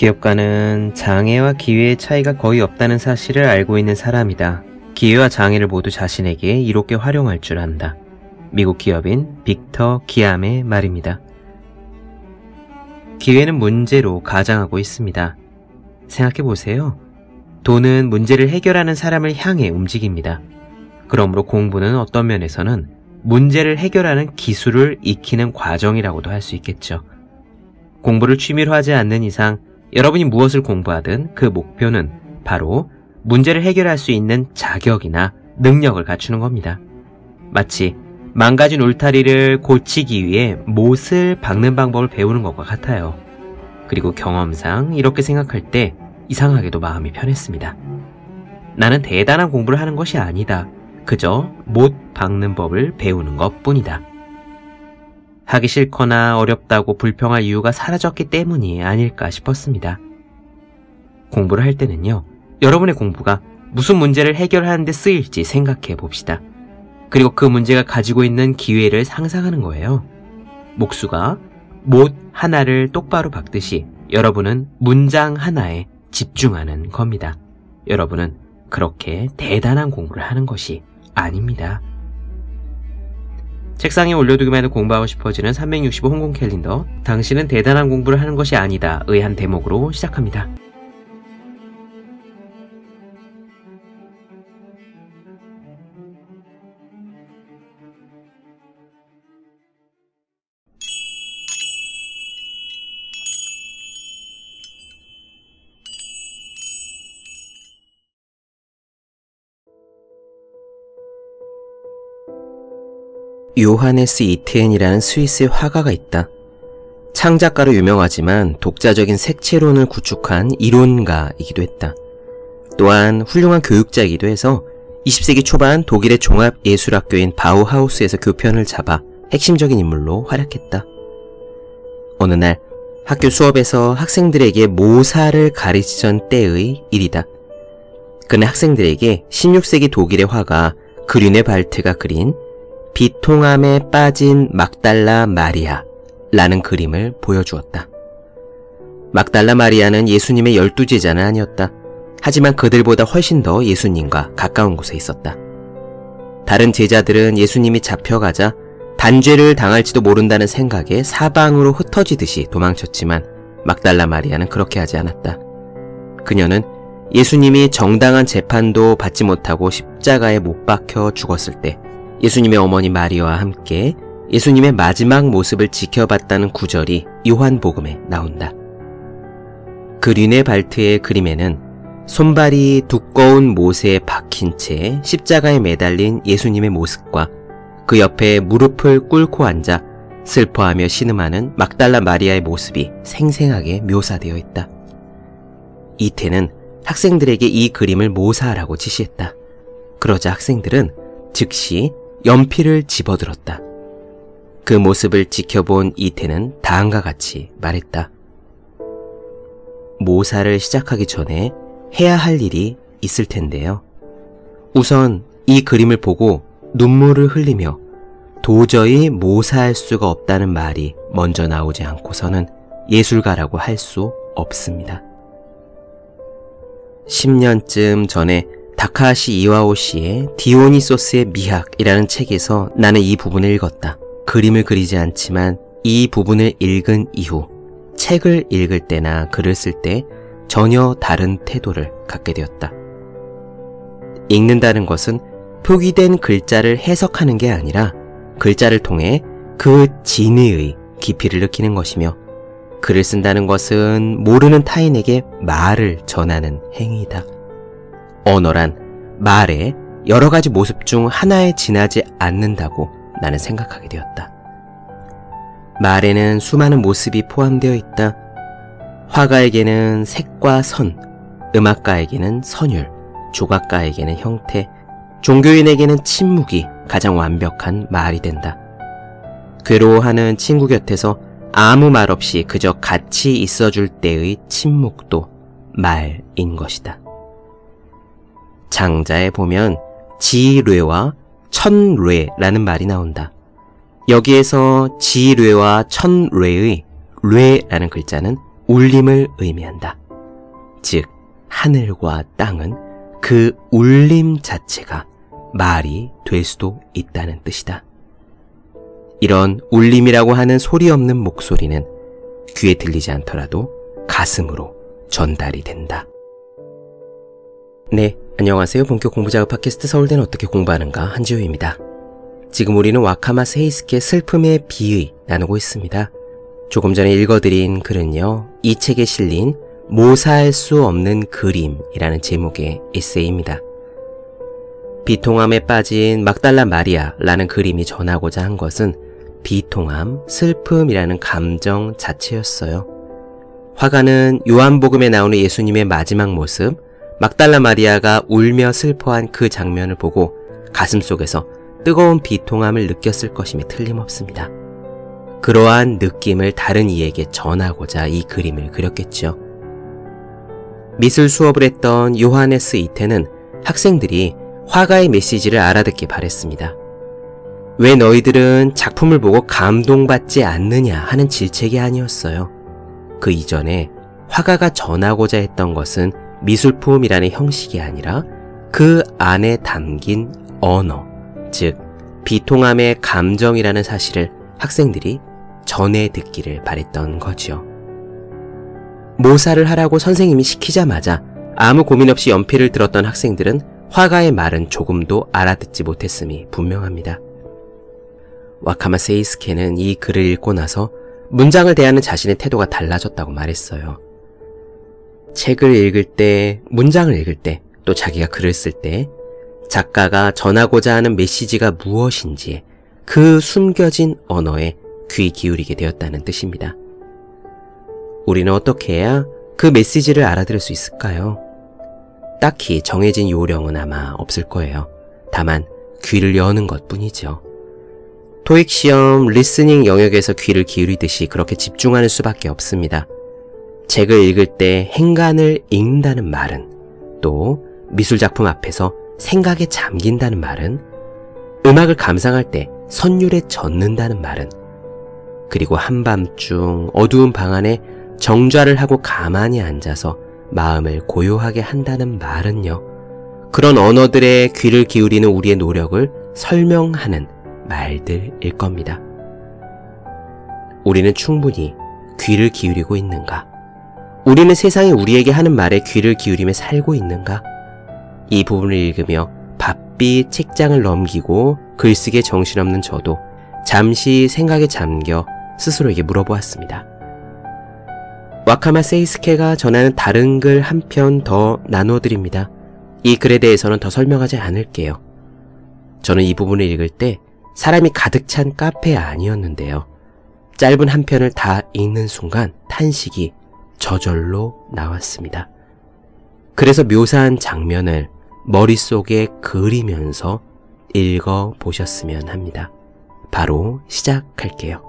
기업가는 장애와 기회의 차이가 거의 없다는 사실을 알고 있는 사람이다. 기회와 장애를 모두 자신에게 이롭게 활용할 줄 안다. 미국 기업인 빅터 기암의 말입니다. 기회는 문제로 가장하고 있습니다. 생각해 보세요. 돈은 문제를 해결하는 사람을 향해 움직입니다. 그러므로 공부는 어떤 면에서는 문제를 해결하는 기술을 익히는 과정이라고도 할 수 있겠죠. 공부를 취미로 하지 않는 이상 여러분이 무엇을 공부하든 그 목표는 바로 문제를 해결할 수 있는 자격이나 능력을 갖추는 겁니다. 마치 망가진 울타리를 고치기 위해 못을 박는 방법을 배우는 것과 같아요. 그리고 경험상 이렇게 생각할 때 이상하게도 마음이 편했습니다. 나는 대단한 공부를 하는 것이 아니다. 그저 못 박는 법을 배우는 것 뿐이다. 하기 싫거나 어렵다고 불평할 이유가 사라졌기 때문이 아닐까 싶었습니다. 공부를 할 때는요, 여러분의 공부가 무슨 문제를 해결하는데 쓰일지 생각해 봅시다. 그리고 그 문제가 가지고 있는 기회를 상상하는 거예요. 목수가 못 하나를 똑바로 박듯이 여러분은 문장 하나에 집중하는 겁니다. 여러분은 그렇게 대단한 공부를 하는 것이 아닙니다. 책상에 올려두기만 해도 공부하고 싶어지는 365 홍콩 캘린더. 당신은 대단한 공부를 하는 것이 아니다. 의 한 대목으로 시작합니다. 요하네스 이테엔이라는 스위스의 화가가 있다. 창작가로 유명하지만 독자적인 색채론을 구축한 이론가이기도 했다. 또한 훌륭한 교육자이기도 해서 20세기 초반 독일의 종합예술학교인 바우하우스에서 교편을 잡아 핵심적인 인물로 활약했다. 어느 날 학교 수업에서 학생들에게 모사를 가르치던 때의 일이다. 그는 학생들에게 16세기 독일의 화가 그륜의 발트가 그린 비통함에 빠진 막달라 마리아 라는 그림을 보여주었다. 막달라 마리아는 예수님의 열두 제자는 아니었다. 하지만 그들보다 훨씬 더 예수님과 가까운 곳에 있었다. 다른 제자들은 예수님이 잡혀가자 단죄를 당할지도 모른다는 생각에 사방으로 흩어지듯이 도망쳤지만 막달라 마리아는 그렇게 하지 않았다. 그녀는 예수님이 정당한 재판도 받지 못하고 십자가에 못 박혀 죽었을 때 예수님의 어머니 마리아와 함께 예수님의 마지막 모습을 지켜봤다는 구절이 요한복음에 나온다. 그린의 발트의 그림에는 손발이 두꺼운 못에 박힌 채 십자가에 매달린 예수님의 모습과 그 옆에 무릎을 꿇고 앉아 슬퍼하며 신음하는 막달라 마리아의 모습이 생생하게 묘사되어 있다. 이태는 학생들에게 이 그림을 모사하라고 지시했다. 그러자 학생들은 즉시 연필을 집어들었다. 그 모습을 지켜본 이태는 다음과 같이 말했다. 모사를 시작하기 전에 해야 할 일이 있을 텐데요. 우선 이 그림을 보고 눈물을 흘리며 도저히 모사할 수가 없다는 말이 먼저 나오지 않고서는 예술가라고 할 수 없습니다. 10년쯤 전에 다카시 이와오 씨의 디오니소스의 미학이라는 책에서 나는 이 부분을 읽었다. 그림을 그리지 않지만 이 부분을 읽은 이후 책을 읽을 때나 글을 쓸 때 전혀 다른 태도를 갖게 되었다. 읽는다는 것은 표기된 글자를 해석하는 게 아니라 글자를 통해 그 진의의 깊이를 느끼는 것이며 글을 쓴다는 것은 모르는 타인에게 말을 전하는 행위이다. 언어란 말의 여러 가지 모습 중 하나에 지나지 않는다고 나는 생각하게 되었다. 말에는 수많은 모습이 포함되어 있다. 화가에게는 색과 선, 음악가에게는 선율, 조각가에게는 형태, 종교인에게는 침묵이 가장 완벽한 말이 된다. 괴로워하는 친구 곁에서 아무 말 없이 그저 같이 있어줄 때의 침묵도 말인 것이다. 장자에 보면 지뢰와 천뢰라는 말이 나온다. 여기에서 지뢰와 천뢰의 뢰라는 글자는 울림을 의미한다. 즉, 하늘과 땅은 그 울림 자체가 말이 될 수도 있다는 뜻이다. 이런 울림이라고 하는 소리 없는 목소리는 귀에 들리지 않더라도 가슴으로 전달이 된다. 네, 안녕하세요. 본격 공부작업 팟캐스트 서울대는 어떻게 공부하는가 한지우입니다. 지금 우리는 와카마 세이스케 슬픔의 비의 나누고 있습니다. 조금 전에 읽어드린 글은요, 이 책에 실린 모사할 수 없는 그림이라는 제목의 에세이입니다. 비통함에 빠진 막달라 마리아라는 그림이 전하고자 한 것은 비통함, 슬픔이라는 감정 자체였어요. 화가는 요한복음에 나오는 예수님의 마지막 모습, 막달라 마리아가 울며 슬퍼한 그 장면을 보고 가슴 속에서 뜨거운 비통함을 느꼈을 것임이 틀림없습니다. 그러한 느낌을 다른 이에게 전하고자 이 그림을 그렸겠죠. 미술 수업을 했던 요하네스 이테는 학생들이 화가의 메시지를 알아듣기 바랬습니다. 왜 너희들은 작품을 보고 감동받지 않느냐 하는 질책이 아니었어요. 그 이전에 화가가 전하고자 했던 것은 미술품이라는 형식이 아니라 그 안에 담긴 언어, 즉, 비통함의 감정이라는 사실을 학생들이 전해 듣기를 바랬던 거지요. 모사를 하라고 선생님이 시키자마자 아무 고민 없이 연필을 들었던 학생들은 화가의 말은 조금도 알아듣지 못했음이 분명합니다. 와카마 세이스케는 이 글을 읽고 나서 문장을 대하는 자신의 태도가 달라졌다고 말했어요. 책을 읽을 때, 문장을 읽을 때, 또 자기가 글을 쓸 때, 작가가 전하고자 하는 메시지가 무엇인지 그 숨겨진 언어에 귀 기울이게 되었다는 뜻입니다. 우리는 어떻게 해야 그 메시지를 알아들을 수 있을까요? 딱히 정해진 요령은 아마 없을 거예요. 다만 귀를 여는 것 뿐이죠. 토익 시험 listening 영역에서 귀를 기울이듯이 그렇게 집중하는 수밖에 없습니다. 책을 읽을 때 행간을 읽는다는 말은 또 미술작품 앞에서 생각에 잠긴다는 말은 음악을 감상할 때 선율에 젖는다는 말은 그리고 한밤중 어두운 방 안에 정좌를 하고 가만히 앉아서 마음을 고요하게 한다는 말은요. 그런 언어들의 귀를 기울이는 우리의 노력을 설명하는 말들일 겁니다. 우리는 충분히 귀를 기울이고 있는가? 우리는 세상이 우리에게 하는 말에 귀를 기울이며 살고 있는가? 이 부분을 읽으며 바삐 책장을 넘기고 글쓰기에 정신없는 저도 잠시 생각에 잠겨 스스로에게 물어보았습니다. 와카마 세이스케가 전하는 다른 글 한 편 더 나눠드립니다. 이 글에 대해서는 더 설명하지 않을게요. 저는 이 부분을 읽을 때 사람이 가득 찬 카페 아니었는데요. 짧은 한 편을 다 읽는 순간 탄식이 저절로 나왔습니다. 그래서 묘사한 장면을 머릿속에 그리면서 읽어 보셨으면 합니다. 바로 시작할게요.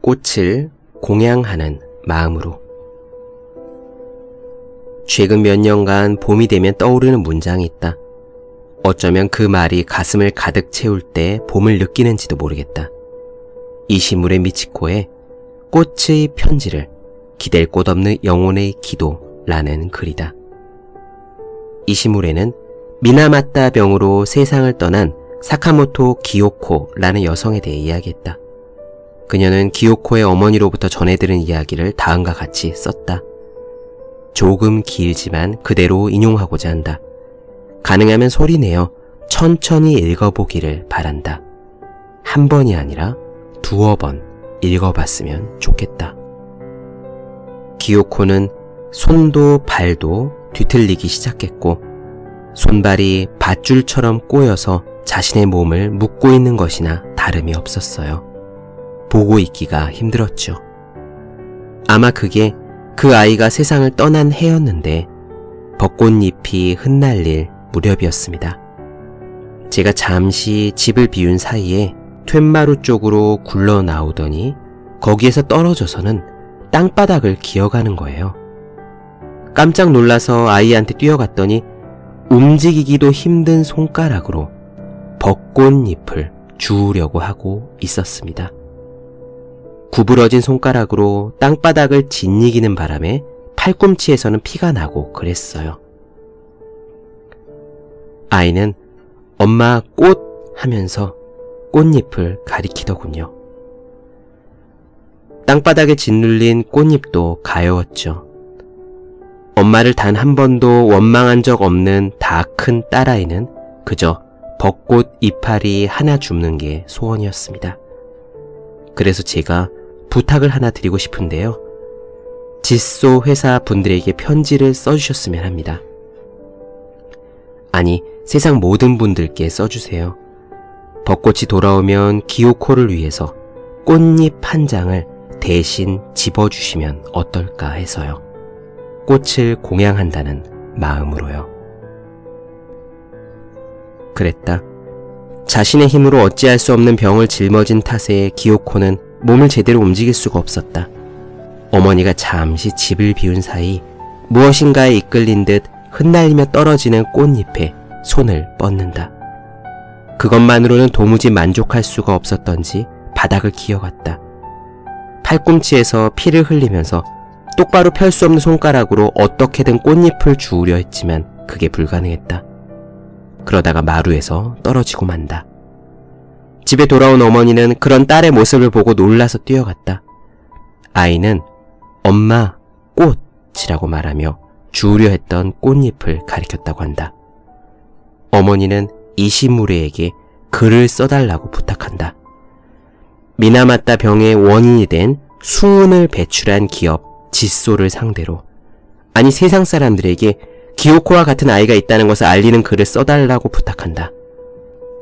꽃을 공양하는 마음으로 최근 몇 년간 봄이 되면 떠오르는 문장이 있다. 어쩌면 그 말이 가슴을 가득 채울 때 봄을 느끼는지도 모르겠다. 이 시물의 미치코에 꽃의 편지를 기댈 곳 없는 영혼의 기도라는 글이다. 이 시물에는 미나마타 병으로 세상을 떠난 사카모토 기요코라는 여성에 대해 이야기했다. 그녀는 기요코의 어머니로부터 전해들은 이야기를 다음과 같이 썼다. 조금 길지만 그대로 인용하고자 한다. 가능하면 소리내어 천천히 읽어보기를 바란다. 한 번이 아니라 두어 번 읽어봤으면 좋겠다. 기요코는 손도 발도 뒤틀리기 시작했고 손발이 밧줄처럼 꼬여서 자신의 몸을 묶고 있는 것이나 다름이 없었어요. 보고 있기가 힘들었죠. 아마 그게 그 아이가 세상을 떠난 해였는데 벚꽃잎이 흩날릴 무렵이었습니다. 제가 잠시 집을 비운 사이에 툇마루 쪽으로 굴러 나오더니 거기에서 떨어져서는 땅바닥을 기어가는 거예요. 깜짝 놀라서 아이한테 뛰어갔더니 움직이기도 힘든 손가락으로 벚꽃잎을 주우려고 하고 있었습니다. 구부러진 손가락으로 땅바닥을 짓이기는 바람에 팔꿈치에서는 피가 나고 그랬어요. 아이는 엄마 꽃 하면서 꽃잎을 가리키더군요. 땅바닥에 짓눌린 꽃잎도 가여웠죠. 엄마를 단 한 번도 원망한 적 없는 다 큰 딸아이는 그저 벚꽃 이파리 하나 줍는 게 소원이었습니다. 그래서 제가 부탁을 하나 드리고 싶은데요. 짓소 회사 분들에게 편지를 써주셨으면 합니다. 아니, 세상 모든 분들께 써주세요. 벚꽃이 돌아오면 기호코를 위해서 꽃잎 한 장을 대신 집어주시면 어떨까 해서요. 꽃을 공양한다는 마음으로요. 그랬다. 자신의 힘으로 어찌할 수 없는 병을 짊어진 탓에 기호코는 몸을 제대로 움직일 수가 없었다. 어머니가 잠시 집을 비운 사이 무엇인가에 이끌린 듯 흩날리며 떨어지는 꽃잎에 손을 뻗는다. 그것만으로는 도무지 만족할 수가 없었던지 바닥을 기어갔다. 팔꿈치에서 피를 흘리면서 똑바로 펼 수 없는 손가락으로 어떻게든 꽃잎을 주우려 했지만 그게 불가능했다. 그러다가 마루에서 떨어지고 만다. 집에 돌아온 어머니는 그런 딸의 모습을 보고 놀라서 뛰어갔다. 아이는 엄마 꽃이라고 말하며 주우려 했던 꽃잎을 가리켰다고 한다. 어머니는 이시무레에게 글을 써달라고 부탁한다. 미나마따 병의 원인이 된 수은을 배출한 기업 짓소를 상대로 아니 세상 사람들에게 기요코와 같은 아이가 있다는 것을 알리는 글을 써달라고 부탁한다.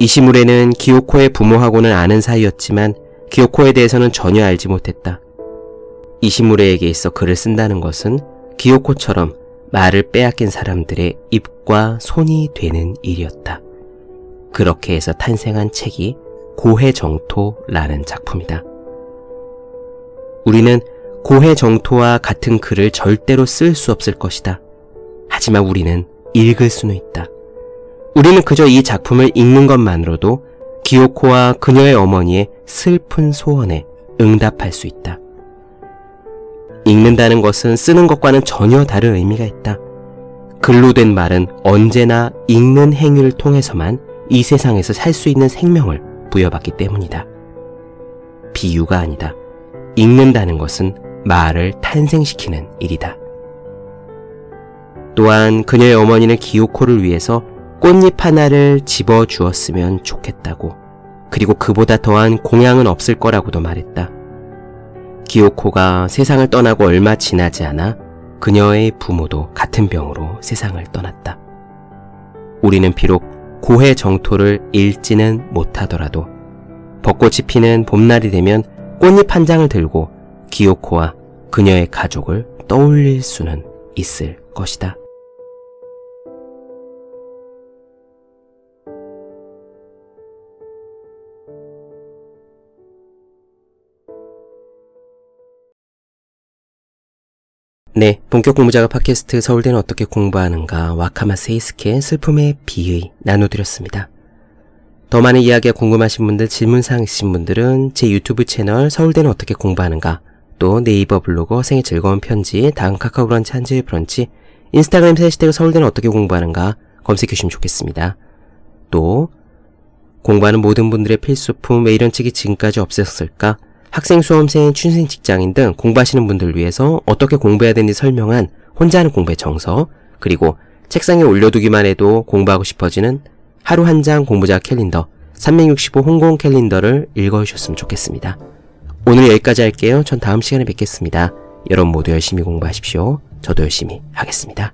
이시무레는 기요코의 부모하고는 아는 사이였지만 기요코에 대해서는 전혀 알지 못했다. 이시무레에게 있어 글을 쓴다는 것은 기요코처럼 말을 빼앗긴 사람들의 입과 손이 되는 일이었다. 그렇게 해서 탄생한 책이 고해정토라는 작품이다. 우리는 고해정토와 같은 글을 절대로 쓸 수 없을 것이다. 하지만 우리는 읽을 수는 있다. 우리는 그저 이 작품을 읽는 것만으로도 기요코와 그녀의 어머니의 슬픈 소원에 응답할 수 있다. 읽는다는 것은 쓰는 것과는 전혀 다른 의미가 있다. 글로 된 말은 언제나 읽는 행위를 통해서만 이 세상에서 살 수 있는 생명을 부여받기 때문이다. 비유가 아니다. 읽는다는 것은 말을 탄생시키는 일이다. 또한 그녀의 어머니는 기요코를 위해서 꽃잎 하나를 집어 주었으면 좋겠다고, 그리고 그보다 더한 공양은 없을 거라고도 말했다. 기요코가 세상을 떠나고 얼마 지나지 않아 그녀의 부모도 같은 병으로 세상을 떠났다. 우리는 비록 고해 정토를 읽지는 못하더라도 벚꽃이 피는 봄날이 되면 꽃잎 한 장을 들고 기요코와 그녀의 가족을 떠올릴 수는 있을 것이다. 네, 본격 공부작업 팟캐스트 서울대는 어떻게 공부하는가 와카마 세이스케 슬픔의 비의 나눠드렸습니다. 더 많은 이야기가 궁금하신 분들, 질문사항 있으신 분들은 제 유튜브 채널 서울대는 어떻게 공부하는가 또 네이버 블로그 생의 즐거운 편지, 다음 카카오 브런치 한지의 브런치, 인스타그램 해시태그 서울대는 어떻게 공부하는가 검색해 주시면 좋겠습니다. 또 공부하는 모든 분들의 필수품 왜 이런 책이 지금까지 없었을까? 학생, 수험생, 취준생, 직장인 등 공부하시는 분들 위해서 어떻게 공부해야 되는지 설명한 혼자 하는 공부의 정서, 그리고 책상에 올려두기만 해도 공부하고 싶어지는 하루 한 장 공부자 캘린더, 365 홍콩 캘린더를 읽어주셨으면 좋겠습니다. 오늘 여기까지 할게요. 전 다음 시간에 뵙겠습니다. 여러분 모두 열심히 공부하십시오. 저도 열심히 하겠습니다.